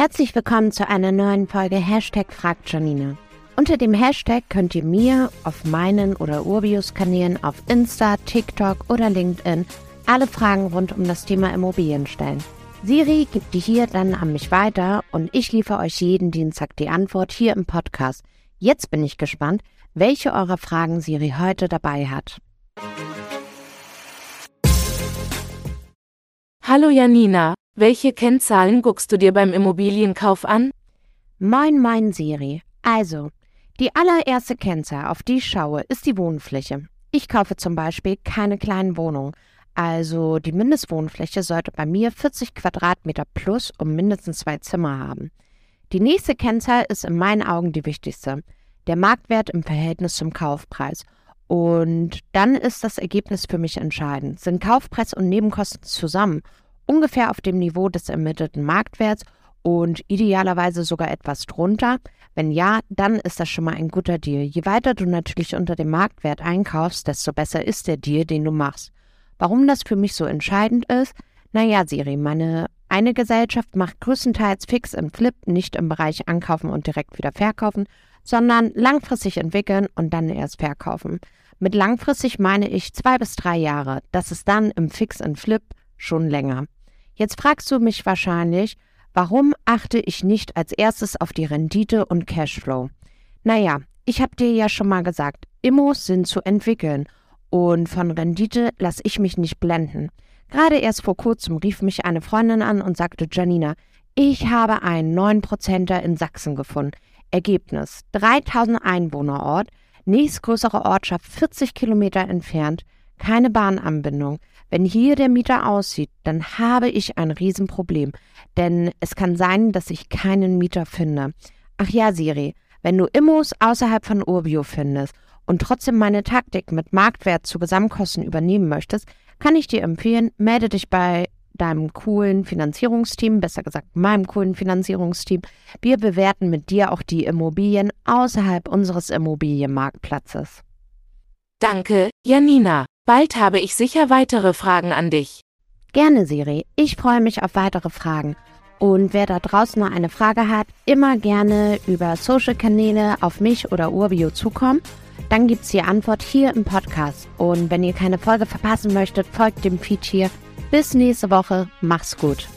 Herzlich willkommen zu einer neuen Folge Hashtag Fragt Janine. Unter dem Hashtag könnt ihr mir auf meinen oder Urbius-Kanälen auf Insta, TikTok oder LinkedIn alle Fragen rund um das Thema Immobilien stellen. Siri gibt die hier dann an mich weiter und ich liefere euch jeden Dienstag die Antwort hier im Podcast. Jetzt bin ich gespannt, welche eurer Fragen Siri heute dabei hat. Hallo Janina, welche Kennzahlen guckst du dir beim Immobilienkauf an? Moin, mein Siri. Also, die allererste Kennzahl, auf die ich schaue, ist die Wohnfläche. Ich kaufe zum Beispiel keine kleinen Wohnungen. Also die Mindestwohnfläche sollte bei mir 40 Quadratmeter plus und mindestens zwei Zimmer haben. Die nächste Kennzahl ist in meinen Augen die wichtigste. Der Marktwert im Verhältnis zum Kaufpreis. Und dann ist das Ergebnis für mich entscheidend. Sind Kaufpreis und Nebenkosten zusammen ungefähr auf dem Niveau des ermittelten Marktwerts und idealerweise sogar etwas drunter. Wenn ja, dann ist das schon mal ein guter Deal. Je weiter du natürlich unter dem Marktwert einkaufst, desto besser ist der Deal, den du machst. Warum das für mich so entscheidend ist? Naja, Siri, meine eine Gesellschaft macht größtenteils fix im Flip, nicht im Bereich Ankaufen und direkt wieder verkaufen, sondern langfristig entwickeln und dann erst verkaufen. Mit langfristig meine ich zwei bis drei Jahre. Das ist dann im Fix und Flip schon länger. Jetzt fragst du mich wahrscheinlich, warum achte ich nicht als erstes auf die Rendite und Cashflow? Naja, ich habe dir ja schon mal gesagt, Immos sind zu entwickeln und von Rendite lasse ich mich nicht blenden. Gerade erst vor kurzem rief mich eine Freundin an und sagte, Janina, ich habe einen 9%er in Sachsen gefunden. Ergebnis 3000 Einwohnerort, nächstgrößere Ortschaft 40 Kilometer entfernt, keine Bahnanbindung. Wenn hier der Mieter aussieht, dann habe ich ein Riesenproblem, denn es kann sein, dass ich keinen Mieter finde. Ach ja, Siri, wenn du Immos außerhalb von Urbio findest und trotzdem meine Taktik mit Marktwert zu Gesamtkosten übernehmen möchtest, kann ich dir empfehlen, melde dich bei deinem coolen Finanzierungsteam, besser gesagt meinem coolen Finanzierungsteam. Wir bewerten mit dir auch die Immobilien außerhalb unseres Immobilienmarktplatzes. Danke, Janina. Bald habe ich sicher weitere Fragen an dich. Gerne, Siri. Ich freue mich auf weitere Fragen. Und wer da draußen noch eine Frage hat, immer gerne über Social-Kanäle auf mich oder Urbio zukommen. Dann gibt es die Antwort hier im Podcast. Und wenn ihr keine Folge verpassen möchtet, folgt dem Feed hier. Bis nächste Woche. Mach's gut.